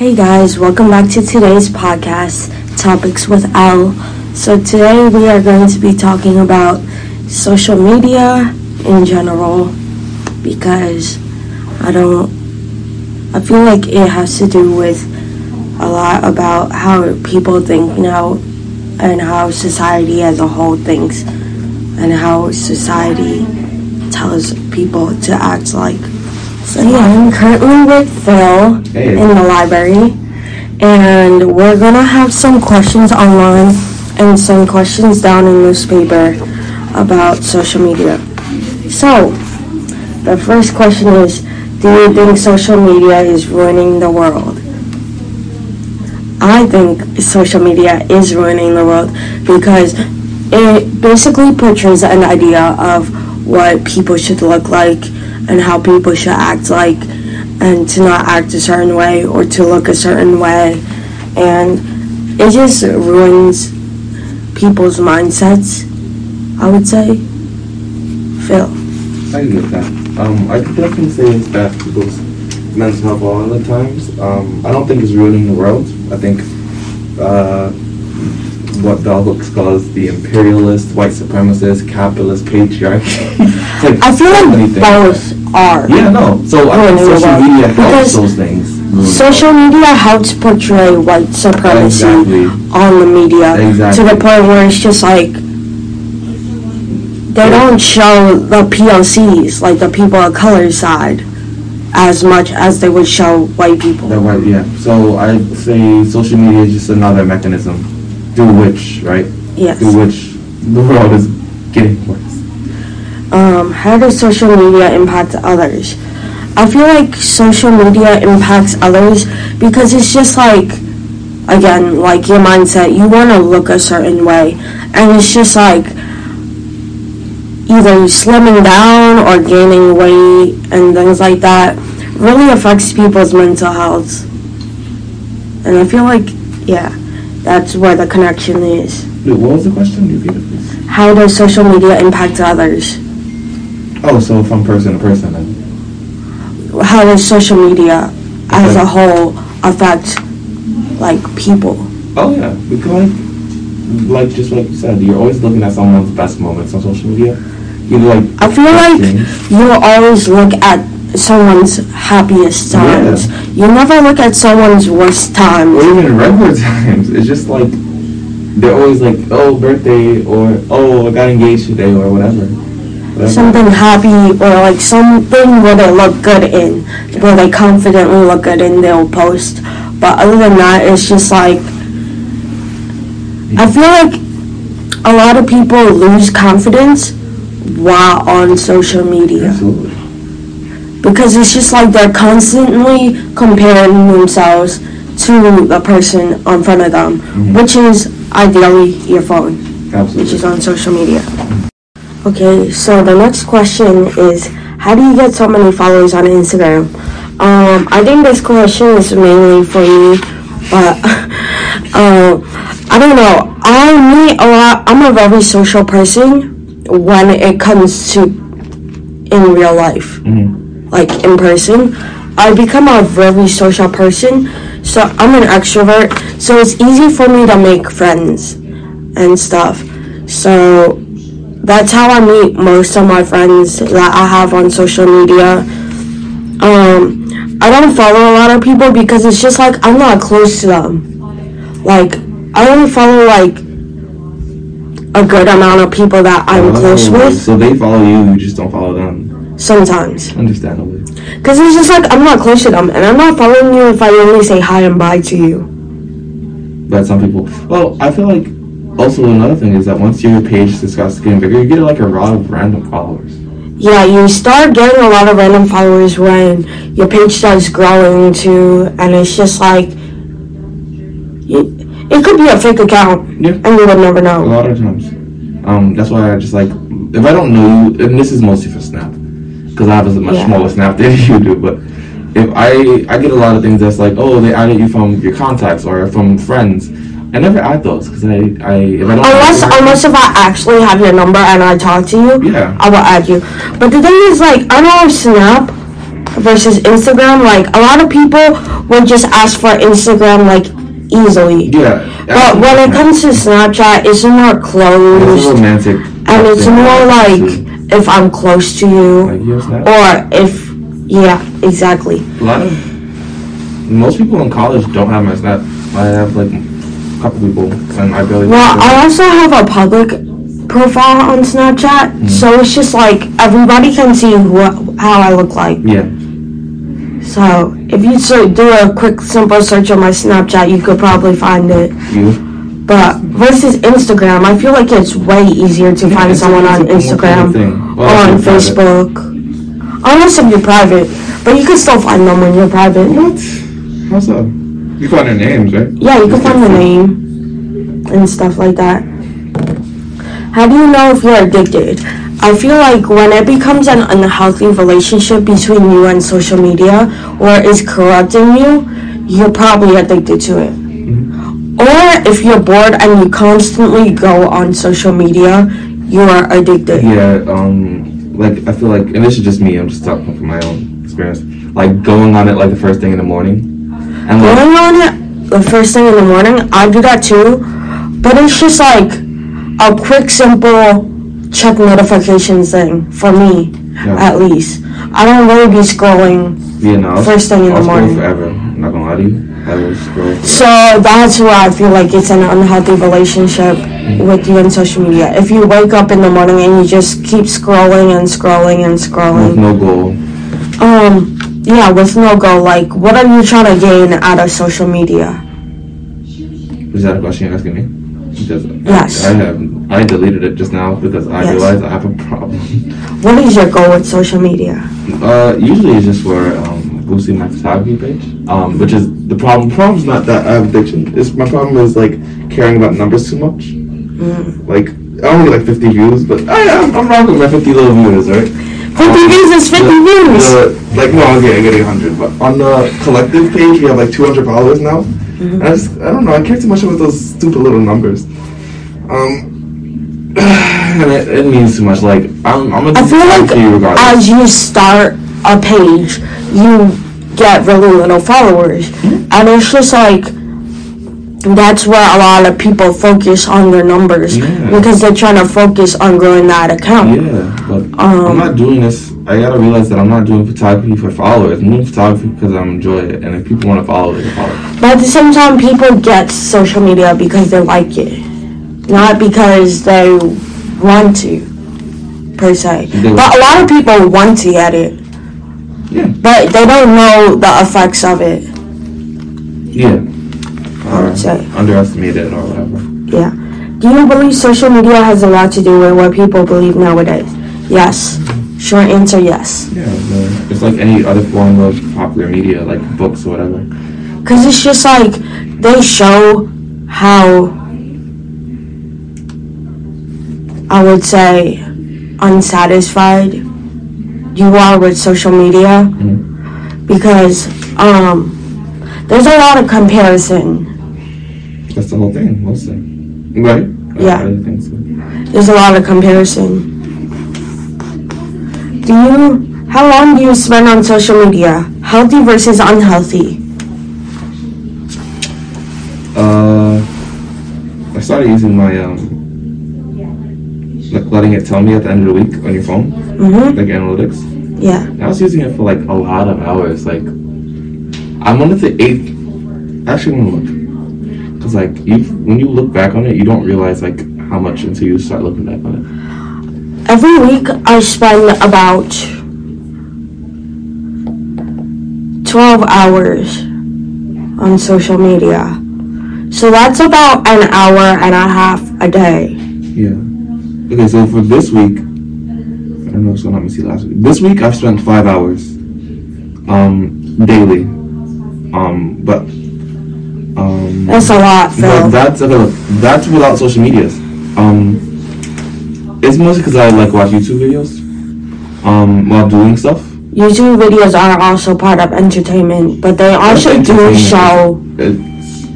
Hey guys, welcome back to today's podcast, Topics with Elle. So today we are going to be talking about social media in general because I don't I feel like it has to do with a lot about how people think now and how society as a whole thinks and how society tells people to act like. So yeah, I'm currently with Phil Hey. in the library and we're gonna have some questions online and some questions down in newspaper about social media. So the first question is do you think social media is ruining the world? I think social media is ruining the world because it basically portrays an idea of what people should look like and how people should act like and to not act a certain way or to look a certain way and it just ruins people's mindsets I would say Phil I get that. Um, I could definitely say it's bad for people's mental health a lot of the times. Um, I don't think it's ruining the world. I think uh, what Bell Hooks calls the imperialist, white supremacist, capitalist patriarchy. Like I feel like both are Yeah, no. So I think social world. media helps Because those things. the Social media helps portray white supremacy Exactly. on the media to the point where it's just like they don't show the POCs, like the people of color side, as much as they would show white people. That right, yeah. So I'd say social media is just another mechanism through which, right? Yes. Through which the world is getting worse. Um, how does social media impact others? I feel like social media impacts others because it's just like, again, like your mindset. You want to look a certain way, and it's just like either slimming down or gaining weight and things like that really affects people's mental health. And I feel like, yeah, that's where the connection is. What was the question? Repeat it, please. How does social media impact others? Oh, so from person to person then. how does social media as a whole affect like people Oh yeah, because like just like you said, you're always looking at someone's best moments on social media. You like. i feel like things. you always look at someone's happiest times you never look at someone's worst times. or even regular times. It's just like they're always like, oh birthday or oh I got engaged today or whatever. Something happy or like something where they look good in where they confidently look good in they'll post but other than that it's just like i feel like a lot of people lose confidence while on social media Absolutely. because it's just like they're constantly comparing themselves to the person in front of them, Mhm. which is ideally your phone, which is on social media. Okay, so the next question is how do you get so many followers on Instagram? Um, I think this question is mainly for me, but um, I don't know. I meet a lot. I'm a very social person when it comes to in real life hmm like in person. I become a very social person, so I'm an extrovert, so it's easy for me to make friends and stuff. So that's how I meet most of my friends that I have on social media. Um, I don't follow a lot of people because it's just like I'm not close to them. Like I only follow like a good amount of people that I'm close Oh, with So they follow you, you just don't follow them. sometimes. Understandably. Because it's just like I'm not close to them, and I'm not following you if I only say hi and bye to you. But some people, well, I feel like also another thing is that once your page starts getting bigger, you get like a lot of random followers. Yeah, you start getting a lot of random followers when your page starts growing too, and it's just like it could be a fake account, Yeah. and you would never know. A lot of times. Um, that's why I just like if I don't know you, and this is mostly for Snap, because I have a much Yeah. smaller Snap than you do. But if I I get a lot of things that's like, oh, they added you from your contacts or from friends. I never add those because I I if I don't Unless, unless if I actually have your number and I talk to you, Yeah. I will add you. But the thing is, like, I know Snap, versus Instagram, like a lot of people would just ask for Instagram like easily. Yeah. But when it comes to Snapchat, it's more it's closed a romantic. and it's more like if I'm close to Like, you you or if yeah, exactly. A lot of most people in college don't have my Snap. I have like couple people, and I barely. Well, I also have a public profile on Snapchat, Mm-hmm. so it's just like everybody can see what how I look like. yeah. So if you so do a quick simple search on my Snapchat, you could probably find it. You. But versus Instagram, I feel like it's way easier to find someone on it's a more Instagram thing. or on it's private. Facebook. Unless if you're private, but you can still find them when you're private. What? How's that? You find their names, right? Yeah, you can find the name and stuff like that. How do you know if you're addicted? I feel like when it becomes an unhealthy relationship between you and social media or is corrupting you, you're probably addicted to it. Or if you're bored and you constantly go on social media, you are addicted. Yeah, um, like I feel like, and this is just me. I'm just talking from my own experience. Like going on it like the first thing in the morning, and like, Going on the first thing in the morning, I do that too, but it's just like a quick, simple check notifications thing for me, Yeah. at least. I don't really be scrolling. yeah, no, First thing in the I'll scroll morning. forever. I'm not gonna lie to you. I will scroll. So that's why I feel like it's an unhealthy relationship with you and social media. If you wake up in the morning and you just keep scrolling and scrolling and scrolling, With scrolling, no goal. um, yeah, with no goal, like, what are you trying to gain out of social media? Is that a question you're asking me? Because Yes. I have. I deleted it just now because I Yes. realized I have a problem. What is your goal with social media? Uh, usually it's just for um, boosting my photography page. Um, which is the problem. Problem's not that I have addiction. It's my problem is like caring about numbers too much. Like I only like 50 views, but I, I'm, I'm rocking my 50 little viewers, right? 50 views is 50 the- views! the- like no, I'm getting, getting 100, but on the collective page we have like 200 followers now. Mm-hmm. And I just I don't know. I care too much about those stupid little numbers. Um, and it, it means too much. Like I'm, I'm I gonna feel like you as you start a page, you get really little followers. And it's just like, that's where a lot of people focus on their numbers Yeah. because they're trying to focus on growing that account. Yeah, but Um, I'm not doing this. I gotta realize that I'm not doing photography for followers. I'm doing photography because I enjoy it, and if people want to follow, they follow. But at the same time, people get social media because they like it, not because they want to, per se. They- But a lot of people want to get it, Yeah, but they don't know the effects of it. yeah. Would Or say. underestimate it or whatever. Yeah. Do you believe social media has a lot to do with what people believe nowadays? Yes. Short answer, yes. Yeah, it's like any other form of popular media, like books or whatever. Because it's just like they show how, I would say, unsatisfied you are with social media. Because um, there's a lot of comparison. That's the whole thing, mostly. Right? Yeah. I really think so. There's a lot of comparison. Do you, how long do you spend on social media? Healthy versus unhealthy? Uh, I started using my um, like letting it tell me at the end of the week on your phone, Mm-hmm. like analytics. Yeah. I was using it for like a lot of hours. Like, I'm on the eighth. Actually, I'm gonna look. Cause like you, when you look back on it, you don't realize like how much until you start looking back on it. Every week I spend about 12 hours on social media. So that's about an hour and a half a day. Yeah. Okay, so for this week, I don't know, so let me see last week. This week I've spent five hours, um, daily, um, but, That's a lot, but that's okay. That's without social medias. Um, it's mostly because I like watch YouTube videos, um, while doing stuff. YouTube videos are also part of entertainment, but they also do show It's,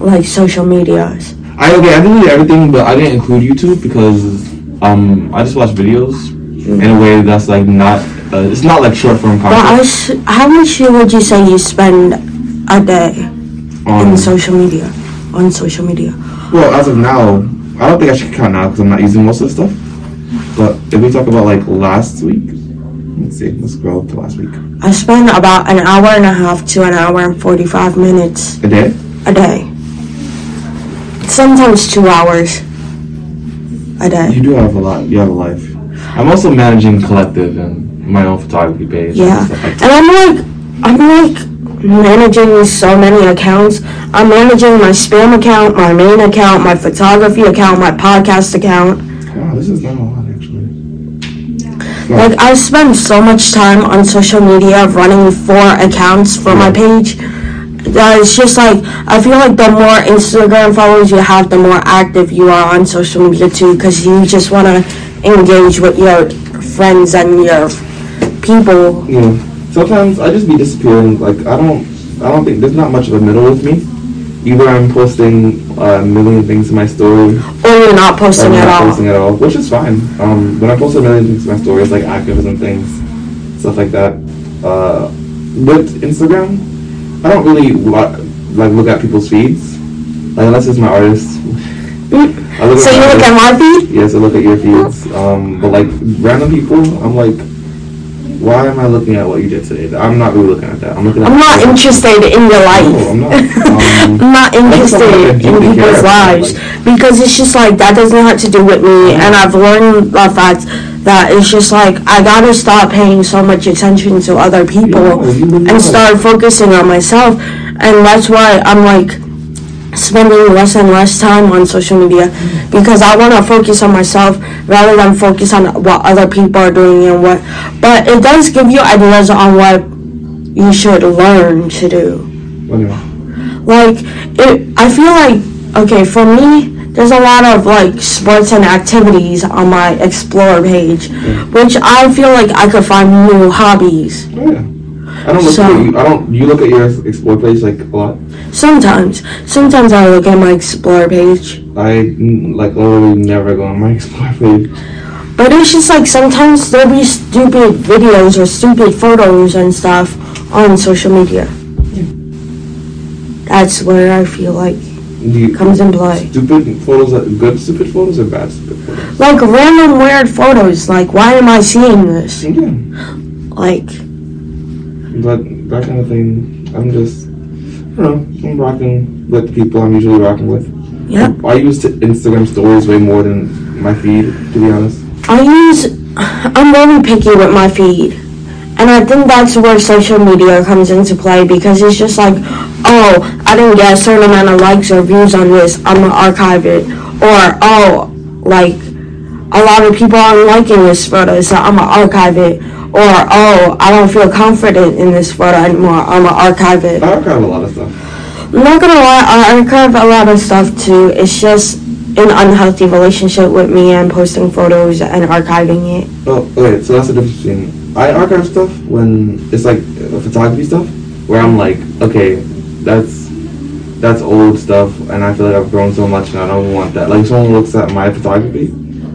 like social medias. I okay, I deleted everything, but I didn't include YouTube because um I just watch videos in a way that's like not. Uh, it's not like short form But I content. how much would you say you spend a day In social media? On social media. well, as of now, I don't think I should count now because I'm not using most of the stuff. But if we talk about like last week, let's see. Let's scroll to last week. I spend about an hour and a half to an hour and 45 minutes A day. a day. Sometimes two hours a day. You do have a lot. You have a life. I'm also managing collective and my own photography page. Yeah. And like. And I'm like, I'm like managing so many accounts. I'm managing my spam account, my main account, my photography account, my podcast account. Wow, this is not a lot actually. Like I spend so much time on social media running four accounts for my page. That it's just like I feel like the more Instagram followers you have, the more active you are on social media too, because you just want to engage with your friends and your people. Know, sometimes I just be disappearing. Like I don't, I don't think there's not much of a middle with me. Either I'm posting a million things in my story, Or you're not posting at not all. posting at all, which is fine. Um, when I post a million things in my stories, like activism things, stuff like that. Uh, with Instagram, I don't really like look at people's feeds, like unless it's my artist. So you look at my feed? Yes, I look at your feeds. Um, but like random people, I'm like, why am I looking at what you did today? I'm not really looking at that. I'm looking at. I'm not interested in your life. No, I'm not. Um, I'm not interested in people's lives because it's just like that doesn't have to do with me. And I've learned the fact that it's just like I gotta stop paying so much attention to other people Yeah, you live your and start focusing on myself. And that's why I'm like spending less and less time on social media because I want to focus on myself rather than focus on what other people are doing and what. But it does give you ideas on what you should learn to do. Like it, I feel like okay for me. There's a lot of like sports and activities on my explore page, which I feel like I could find new hobbies. oh yeah. I don't look So- at you. I don't. You look at your explore page like a lot. Sometimes, sometimes I look at my explore page, I like literally never go on my explore page. but it's just like sometimes there'll be stupid videos or stupid photos and stuff on social media. That's where I feel like you, comes in play. stupid photos, are good stupid photos or bad stupid photos? Like random weird photos. Like why am I seeing this? Yeah, Like. But that kind of thing. I'm just, I don't know. I'm rocking with the people I'm usually rocking with. Yep. I use Instagram stories way more than my feed, to be honest. I use. I'm very picky with my feed. And I think that's where social media comes into play because it's just like, oh, I didn't get a certain amount of likes or views on this, I'm gonna archive it. Or, oh, like, a lot of people aren't liking this photo, so I'm gonna archive it. Or, oh, I don't feel confident in this photo anymore, I'm gonna archive it. I archive a lot of stuff. I'm not gonna lie, I archive a lot of stuff too. It's just an unhealthy relationship with me and posting photos and archiving it. Oh, okay, so that's the difference between I archive stuff when it's like photography stuff, where I'm like, okay, that's that's old stuff, and I feel like I've grown so much, and I don't want that. Like, someone looks at my photography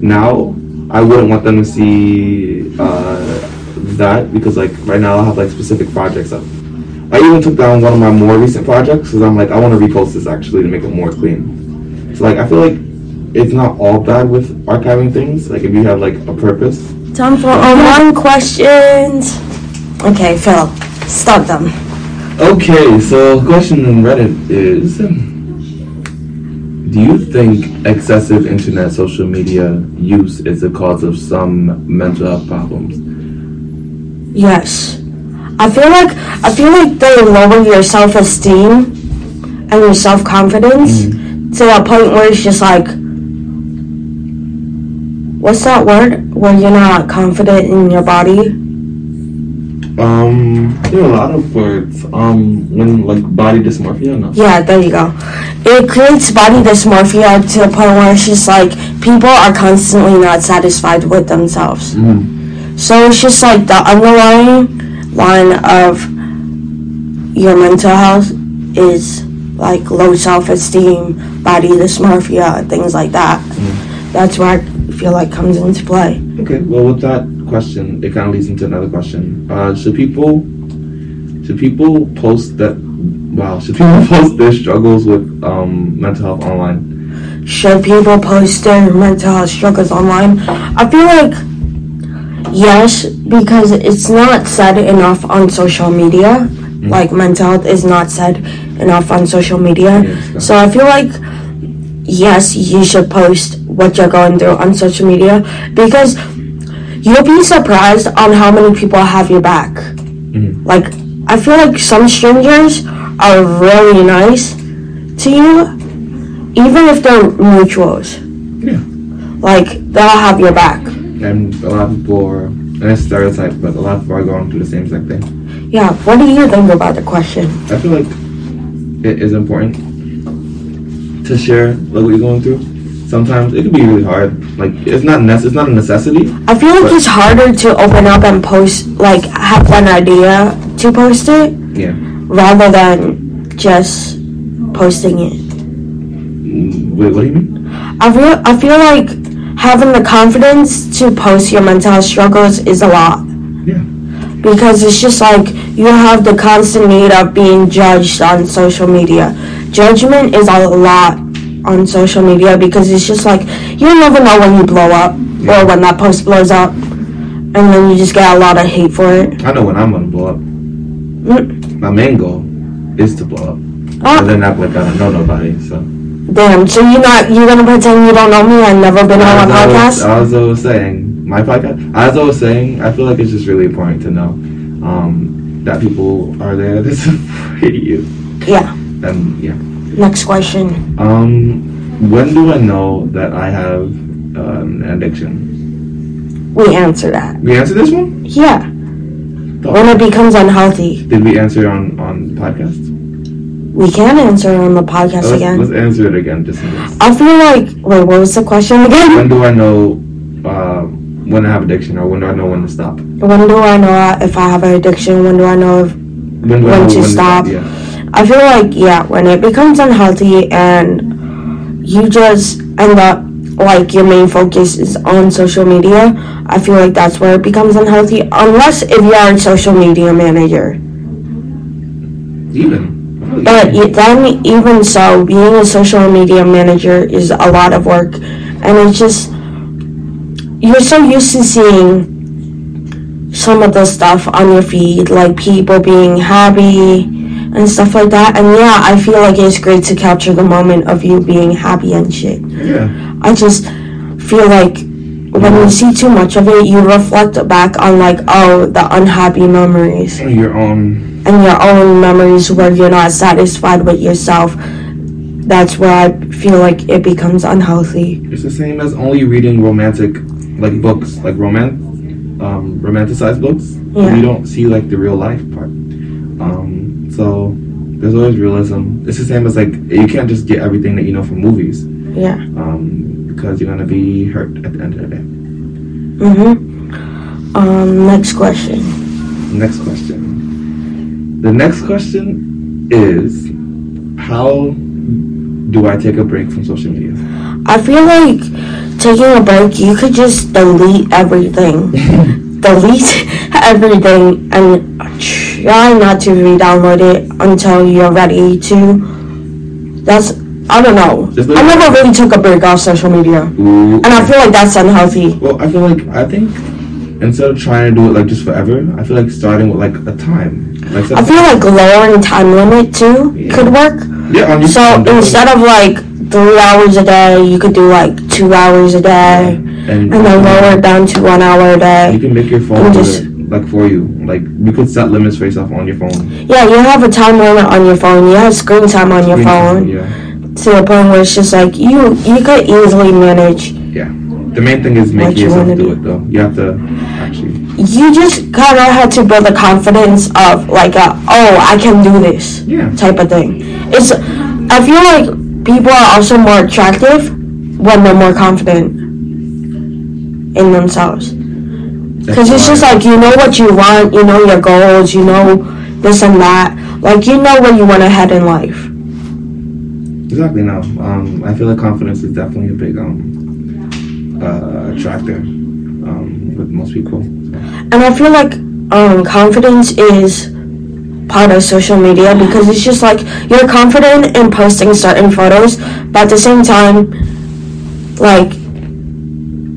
now, I wouldn't want them to see uh, that because, like, right now I have like specific projects up. I even took down one of my more recent projects because I'm like, I want to repost this actually to make it more clean. So like, I feel like it's not all bad with archiving things. Like, if you have like a purpose. Time for online questions. Okay, Phil, start them. Okay, so question in Reddit is Do you think excessive internet social media use is the cause of some mental health problems? Yes. I feel like I feel like they lower your self esteem and your self confidence to a point where it's just like what's that word? Where you're not confident in your body? Um, there are a lot of words. Um, when like body dysmorphia, no. Yeah, there you go. It creates body dysmorphia to the point where it's just like people are constantly not satisfied with themselves. Mhm. So it's just like the underlying line of your mental health is like low self esteem, body dysmorphia, things like that. That's where I feel like comes into play. Okay, well, with that question, it kind of leads into another question. Uh, should people should people post that? Wow, should people post their struggles with um, mental health online? Should people post their mental health struggles online? I feel like yes, because it's not said enough on social media. Like mental health is not said enough on social media. So I feel like yes, you should post what you're going through on social media because you'll be surprised on how many people have your back. Mhm. Like I feel like some strangers are really nice to you, even if they're mutuals. Yeah. Like they'll have your back. And a lot of people are, and it's stereotype, but a lot of people are going through the same exact thing. Yeah. What do you think about the question? I feel like it is important to share like what you're going through. Sometimes it can be really hard. Like it's not nece- it's not a necessity. I feel like it's harder to open up and post, like have an idea to post it, Yeah. rather than just posting it. Wait, what do you mean? I feel I feel like having the confidence to post your mental health struggles is a lot. Yeah. Because it's just like you have the constant need of being judged on social media. Judgment is a lot on social media because it's just like you never know when you blow up Yeah. or when that post blows up, and then you just get a lot of hate for it. I know when I'm gonna blow up. Mm. My main goal is to blow up. Ah, And then not like I don't know nobody. So damn! So you not you gonna pretend you don't know me? I've never been on as a I was, podcast. as I was saying, my podcast. As I was saying, I feel like it's just really important to know um, that people are there to support you. Yeah. And yeah. Next question. Um, when do I know that I have uh, an addiction? We answer that. We answer this one. Yeah. When it becomes unhealthy, Did we answer on on the podcast? We can answer it on the podcast Let's, again. let's answer it again, just. I feel like wait, what was the question again? When do I know uh, when I have addiction, or when do I know when to stop? When do I know if I have an addiction? When do I know if When, When to stop. Yeah. I feel like yeah, when it becomes unhealthy and you just end up like your main focus is on social media, I feel like that's where it becomes unhealthy. Unless if you are a social media manager. Even. But then even so, being a social media manager is a lot of work and it's just you're so used to seeing some of the stuff on your feed, like people being happy and stuff like that. And yeah, I feel like it's great to capture the moment of you being happy and shit. yeah. I just feel like when you see too much of it, you reflect back on like, oh, the unhappy memories Your own. And your own memories where you're not satisfied with yourself. That's where I feel like it becomes unhealthy. It's the same as only reading romantic, like books, like romance, um, romanticized books. Yeah. You don't see like the real life part. Um, so there's always realism. It's the same as like you can't just get everything that you know from movies, Yeah. um, because you're gonna be hurt at the end of the day. Mhm. Um. Next question. Next question. The next question is, how do I take a break from social media? I feel like taking a break, you could just delete everything. delete everything and try not to re-download it until you're ready to. That's I don't know. I never really took a break off social media, Ooh. and I feel like that's unhealthy. Well, I feel like I think instead of trying to do it like just forever, I feel like starting with like a time. I feel like lowering time limit too Yeah. could work. yeah. On So definitely. instead of like three hours a day, you could do like two hours a day, and, and then lower it down to one hour a you day. can make your phone do just- it, like for you. Like you could set limits for yourself on your phone. Yeah, you have a time limit on your phone. You have screen time on your Screen time, phone Yeah. to the point where it's just like you you could easily manage. Yeah. The main thing is What making you yourself wanna do do. it though. You have to actually. You just kind of had to build the confidence of like a, oh I can do this Yeah. type of thing. It's I feel like people are also more attractive when they're more confident in themselves. Because it's just like you know what you want, you know your goals, you know this and that. Like you know where you want to head in life. Exactly no. Um, I feel like confidence is definitely a big um uh attractor um with most people. And I feel like um, confidence is part of social media because it's just like you're confident in posting certain photos, but at the same time, like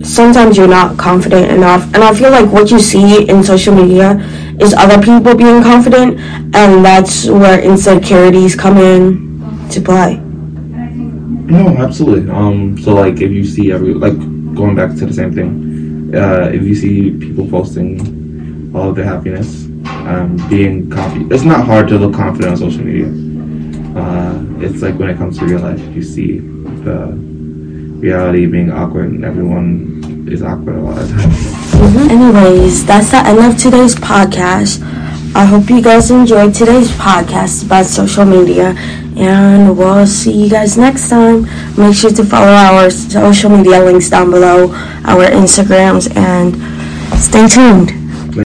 sometimes you're not confident enough. And I feel like what you see in social media is other people being confident, and that's where insecurities come in to play. No, absolutely. Um, so like if you see every like going back to the same thing, uh, if you see people posting all of their happiness, um, being confident, it's not hard to look confident on social media. Uh, it's like when it comes to real life, you see the reality being awkward, and everyone is awkward a lot of times. Mm-hmm. Anyways, that's the end of today's podcast. I hope you guys enjoyed today's podcast about social media, and we'll see you guys next time. Make sure to follow our social media links down below, our Instagrams, and stay tuned.